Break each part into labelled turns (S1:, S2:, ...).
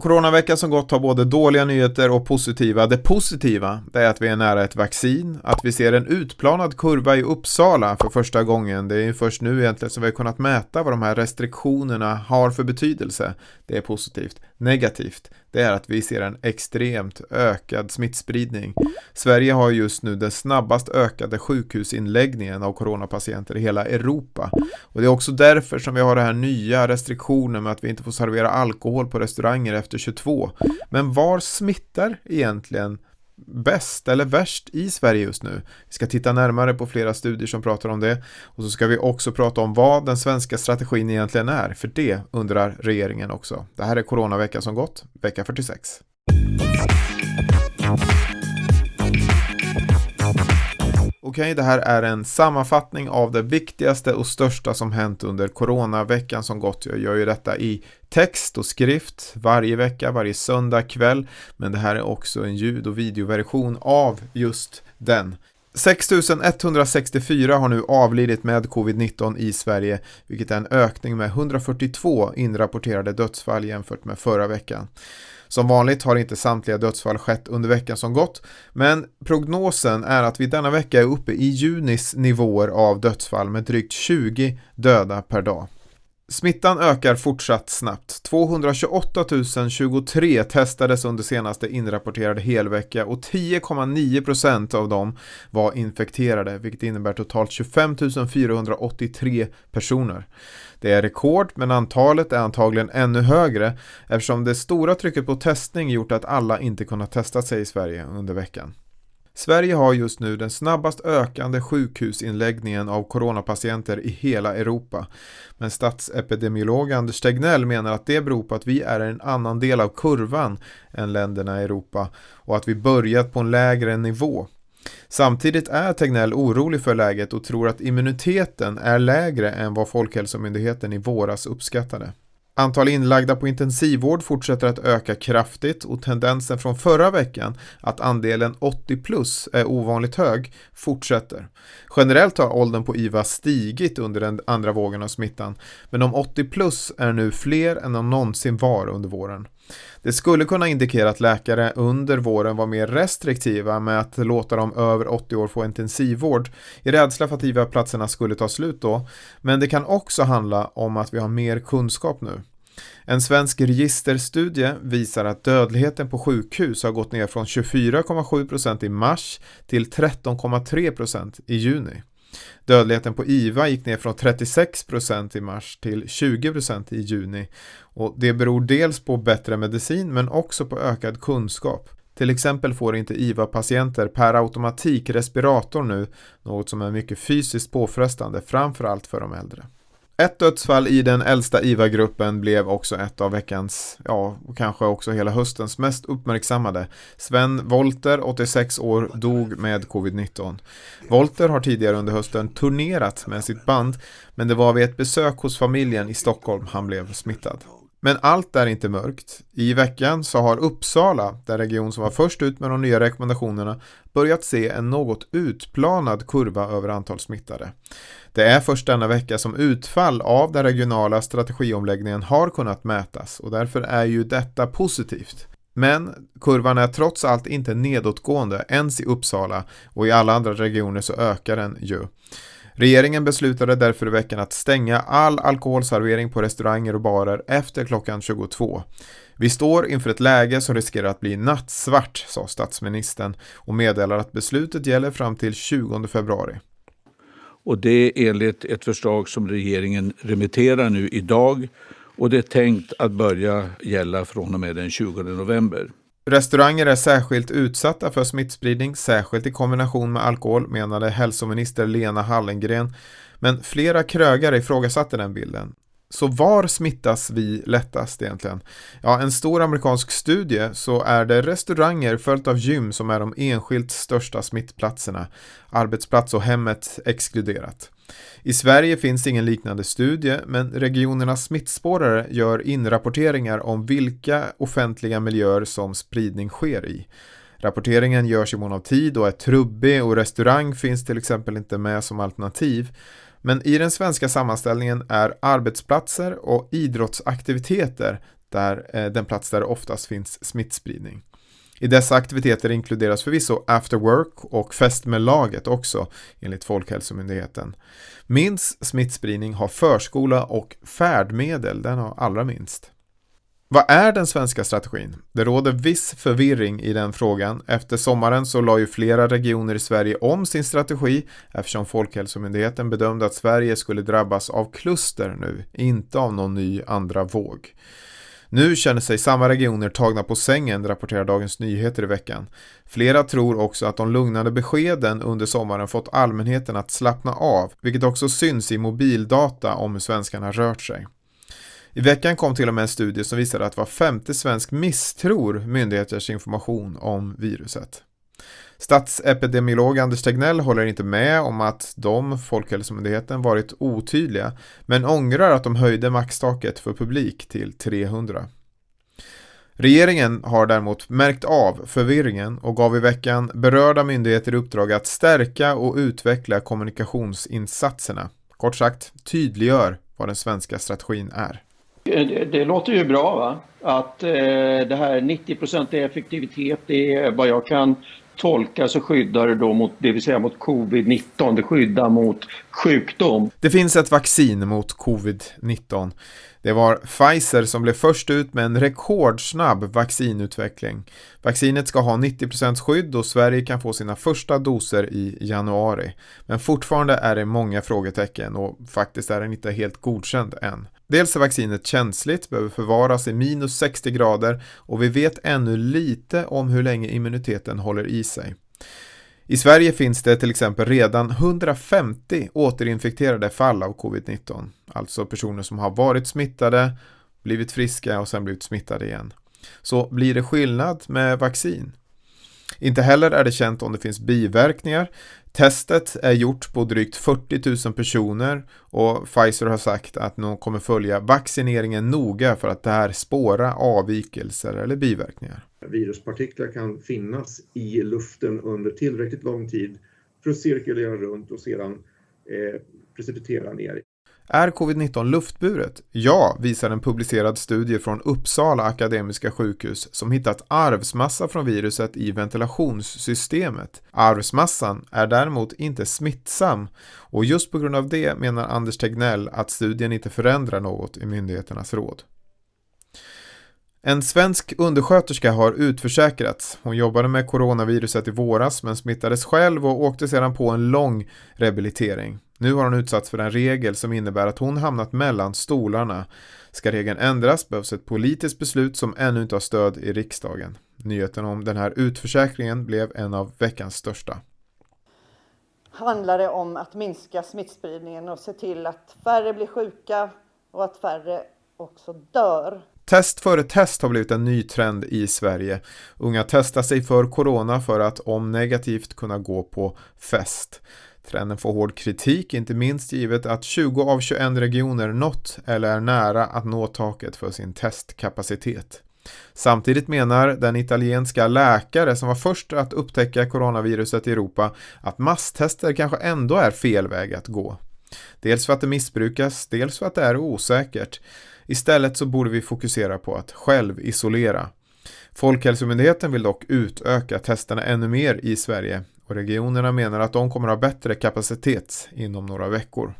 S1: Coronaveckan som gått har både dåliga nyheter och positiva. Det positiva är att vi är nära ett vaccin, att vi ser en utplanad kurva i Uppsala för första gången. Det är först nu egentligen som vi har kunnat mäta vad de här restriktionerna har för betydelse. Det är positivt. Negativt, det är att vi ser en extremt ökad smittspridning. Sverige har just nu den snabbast ökade sjukhusinläggningen av coronapatienter i hela Europa. Och det är också därför som vi har det här nya restriktionen med att vi inte får servera alkohol på restauranger efter 22. Men var smittar egentligen bäst eller värst i Sverige just nu. Vi ska titta närmare på flera studier som pratar om det och så ska vi också prata om vad den svenska strategin egentligen är, för det undrar regeringen också. Det här är Coronaveckan som gått, vecka 46. Okej, det här är en sammanfattning av det viktigaste och största som hänt under coronaveckan som gått. Jag gör ju detta i text och skrift varje vecka, varje söndag kväll. Men det här är också en ljud och videoversion av just den. 6164 har nu avlidit med covid-19 i Sverige, vilket är en ökning med 142 inrapporterade dödsfall jämfört med förra veckan. Som vanligt har inte samtliga dödsfall skett under veckan som gått, men prognosen är att vi denna vecka är uppe i junis nivåer av dödsfall med drygt 20 döda per dag. Smittan ökar fortsatt snabbt. 228 023 testades under senaste inrapporterade helvecka och 10,9% av dem var infekterade, vilket innebär totalt 25 483 personer. Det är rekord, men antalet är antagligen ännu högre eftersom det stora trycket på testning gjort att alla inte kunnat testa sig i Sverige under veckan. Sverige har just nu den snabbast ökande sjukhusinläggningen av coronapatienter i hela Europa. Men statsepidemiolog Anders Tegnell menar att det beror på att vi är en annan del av kurvan än länderna i Europa och att vi börjat på en lägre nivå. Samtidigt är Tegnell orolig för läget och tror att immuniteten är lägre än vad Folkhälsomyndigheten i våras uppskattade. Antal inlagda på intensivvård fortsätter att öka kraftigt och tendensen från förra veckan att andelen 80 plus är ovanligt hög fortsätter. Generellt har åldern på IVA stigit under den andra vågen av smittan men de 80 plus är nu fler än de någonsin var under våren. Det skulle kunna indikera att läkare under våren var mer restriktiva med att låta de över 80 år få intensivvård i rädsla för att IVA-platserna skulle ta slut då. Men det kan också handla om att vi har mer kunskap nu. En svensk registerstudie visar att dödligheten på sjukhus har gått ner från 24,7% i mars till 13,3% i juni. Dödligheten på IVA gick ner från 36% i mars till 20% i juni. Och det beror dels på bättre medicin men också på ökad kunskap. Till exempel får inte IVA-patienter per automatik respirator nu, något som är mycket fysiskt påfrestande, framförallt för de äldre. Ett dödsfall i den äldsta IVA-gruppen blev också ett av veckans, ja, och kanske också hela höstens mest uppmärksammade. Sven Volter, 86 år, dog med covid-19. Volter har tidigare under hösten turnerat med sitt band, men det var vid ett besök hos familjen i Stockholm han blev smittad. Men allt är inte mörkt. I veckan så har Uppsala, den region som var först ut med de nya rekommendationerna, börjat se en något utplanad kurva över antal smittade. Det är först denna vecka som utfall av den regionala strategiomläggningen har kunnat mätas och därför är ju detta positivt. Men kurvan är trots allt inte nedåtgående ens i Uppsala och i alla andra regioner så ökar den ju. Regeringen beslutade därför i veckan att stänga all alkoholservering på restauranger och barer efter klockan 22. Vi står inför ett läge som riskerar att bli nattsvart, sa statsministern och meddelar att beslutet gäller fram till 20 februari.
S2: Och det är enligt ett förslag som regeringen remitterar nu idag och det är tänkt att börja gälla från och med den 20 november.
S1: Restauranger är särskilt utsatta för smittspridning, särskilt i kombination med alkohol, menade hälsominister Lena Hallengren. Men flera krögare ifrågasatte den bilden. Så var smittas vi lättast egentligen? Ja, en stor amerikansk studie så är det restauranger följt av gym som är de enskilt största smittplatserna. Arbetsplats och hemmet exkluderat. I Sverige finns ingen liknande studie, men regionernas smittspårare gör inrapporteringar om vilka offentliga miljöer som spridning sker i. Rapporteringen görs i mån av tid och är trubbig och restaurang finns till exempel inte med som alternativ. Men i den svenska sammanställningen är arbetsplatser och idrottsaktiviteter där, eh, den plats där det oftast finns smittspridning. I dessa aktiviteter inkluderas förvisso after work och fest med laget också, enligt Folkhälsomyndigheten. Minst smittspridning har förskola och färdmedel, den har allra minst. Vad är den svenska strategin? Det råder viss förvirring i den frågan. Efter sommaren så la ju flera regioner i Sverige om sin strategi eftersom Folkhälsomyndigheten bedömde att Sverige skulle drabbas av kluster nu, inte av någon ny andra våg. Nu känner sig samma regioner tagna på sängen, rapporterar Dagens Nyheter i veckan. Flera tror också att de lugnande beskeden under sommaren fått allmänheten att slappna av, vilket också syns i mobildata om hur svenskarna rört sig. I veckan kom till och med en studie som visade att var femte svensk misstror myndigheters information om viruset. Statsepidemiolog Anders Tegnell håller inte med om att de, Folkhälsomyndigheten, varit otydliga men ångrar att de höjde maxtaket för publik till 300. Regeringen har däremot märkt av förvirringen och gav i veckan berörda myndigheter i uppdrag att stärka och utveckla kommunikationsinsatserna. Kort sagt, tydliggör vad den svenska strategin är.
S3: Det, det låter ju bra va? Att eh, det här 90% effektivitet, det är vad jag kan tolka så skyddar det då mot, det vill säga mot covid-19, det skyddar mot sjukdom.
S1: Det finns ett vaccin mot covid-19. Det var Pfizer som blev först ut med en rekordsnabb vaccinutveckling. Vaccinet ska ha 90% skydd och Sverige kan få sina första doser i januari. Men fortfarande är det många frågetecken och faktiskt är den inte helt godkänd än. Dels är vaccinet känsligt, behöver förvaras i minus 60 grader och vi vet ännu lite om hur länge immuniteten håller i sig. I Sverige finns det till exempel redan 150 återinfekterade fall av covid-19. Alltså personer som har varit smittade, blivit friska och sen blivit smittade igen. Så blir det skillnad med vaccin? Inte heller är det känt om det finns biverkningar. Testet är gjort på drygt 40 000 personer och Pfizer har sagt att de kommer följa vaccineringen noga för att där spåra avvikelser eller biverkningar.
S4: Viruspartiklar kan finnas i luften under tillräckligt lång tid för att cirkulera runt och sedan eh, precipitera ner.
S1: Är covid-19 luftburet? Ja, visar en publicerad studie från Uppsala Akademiska sjukhus som hittat arvsmassa från viruset i ventilationssystemet. Arvsmassan är däremot inte smittsam och just på grund av det menar Anders Tegnell att studien inte förändrar något i myndigheternas råd. En svensk undersköterska har utförsäkrats. Hon jobbade med coronaviruset i våras men smittades själv och åkte sedan på en lång rehabilitering. Nu har hon utsatts för en regel som innebär att hon hamnat mellan stolarna. Ska regeln ändras behövs ett politiskt beslut som ännu inte har stöd i riksdagen. Nyheten om den här utförsäkringen blev en av veckans största.
S5: Handlar det om att minska smittspridningen och se till att färre blir sjuka och att färre också dör.
S1: Test före test har blivit en ny trend i Sverige. Unga testar sig för corona för att om negativt kunna gå på fest. Trenden får hård kritik, inte minst givet att 20 av 21 regioner nått eller är nära att nå taket för sin testkapacitet. Samtidigt menar den italienska läkare som var först att upptäcka coronaviruset i Europa att masstester kanske ändå är fel väg att gå. Dels för att det missbrukas, dels för att det är osäkert. Istället så borde vi fokusera på att självisolera. Folkhälsomyndigheten vill dock utöka testerna ännu mer i Sverige och regionerna menar att de kommer ha bättre kapacitet inom några veckor.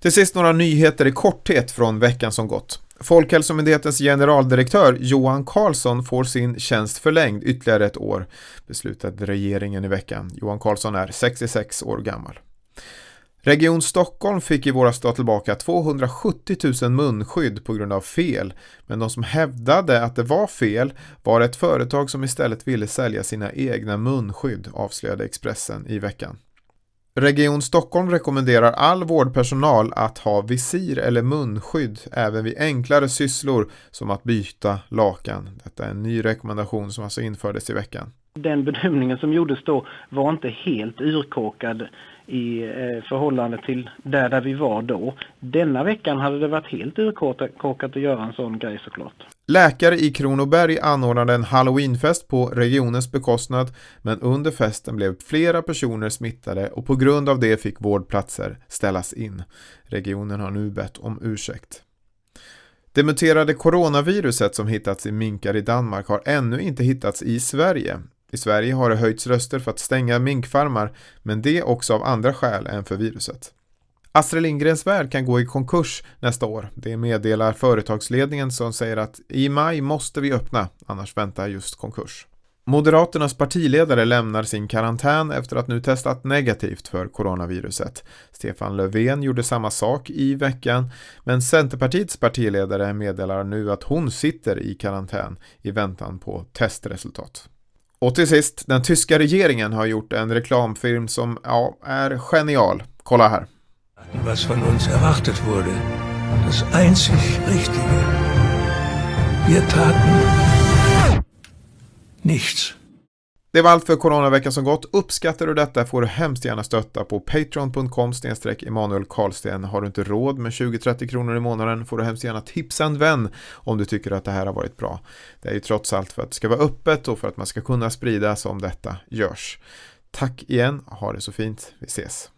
S1: Till sist några nyheter i korthet från veckan som gått. Folkhälsomyndighetens generaldirektör Johan Carlsson får sin tjänst förlängd ytterligare ett år, beslutade regeringen i veckan. Johan Carlsson är 66 år gammal. Region Stockholm fick i våras ta tillbaka 270 000 munskydd på grund av fel, men de som hävdade att det var fel var ett företag som istället ville sälja sina egna munskydd, avslöjade Expressen i veckan. Region Stockholm rekommenderar all vårdpersonal att ha visir eller munskydd även vid enklare sysslor som att byta lakan. Detta är en ny rekommendation som alltså infördes i veckan.
S6: Den bedömningen som gjordes då var inte helt urkåkad i eh, förhållande till där, där vi var då. Denna veckan hade det varit helt urkorkat att göra en sån grej såklart.
S1: Läkare i Kronoberg anordnade en halloweenfest på regionens bekostnad men under festen blev flera personer smittade och på grund av det fick vårdplatser ställas in. Regionen har nu bett om ursäkt. Det muterade coronaviruset som hittats i minkar i Danmark har ännu inte hittats i Sverige. I Sverige har det höjts röster för att stänga minkfarmar, men det också av andra skäl än för viruset. Astrid Lindgrens Värld kan gå i konkurs nästa år. Det meddelar företagsledningen som säger att i maj måste vi öppna, annars väntar just konkurs. Moderaternas partiledare lämnar sin karantän efter att nu testat negativt för coronaviruset. Stefan Löfven gjorde samma sak i veckan, men Centerpartiets partiledare meddelar nu att hon sitter i karantän i väntan på testresultat. Och till sist, den tyska regeringen har gjort en reklamfilm som ja, är genial. Kolla här.
S7: Was von uns erwartet wurde, das einzig Richtige. Wir taten nichts.
S1: Det var allt för coronaveckan som gått. Uppskattar du detta får du hemskt gärna stötta på patreon.com Emanuel Karlsten. Har du inte råd med 20-30 kronor i månaden får du hemskt gärna tipsa en vän om du tycker att det här har varit bra. Det är ju trots allt för att det ska vara öppet och för att man ska kunna sprida som detta görs. Tack igen, ha det så fint, vi ses.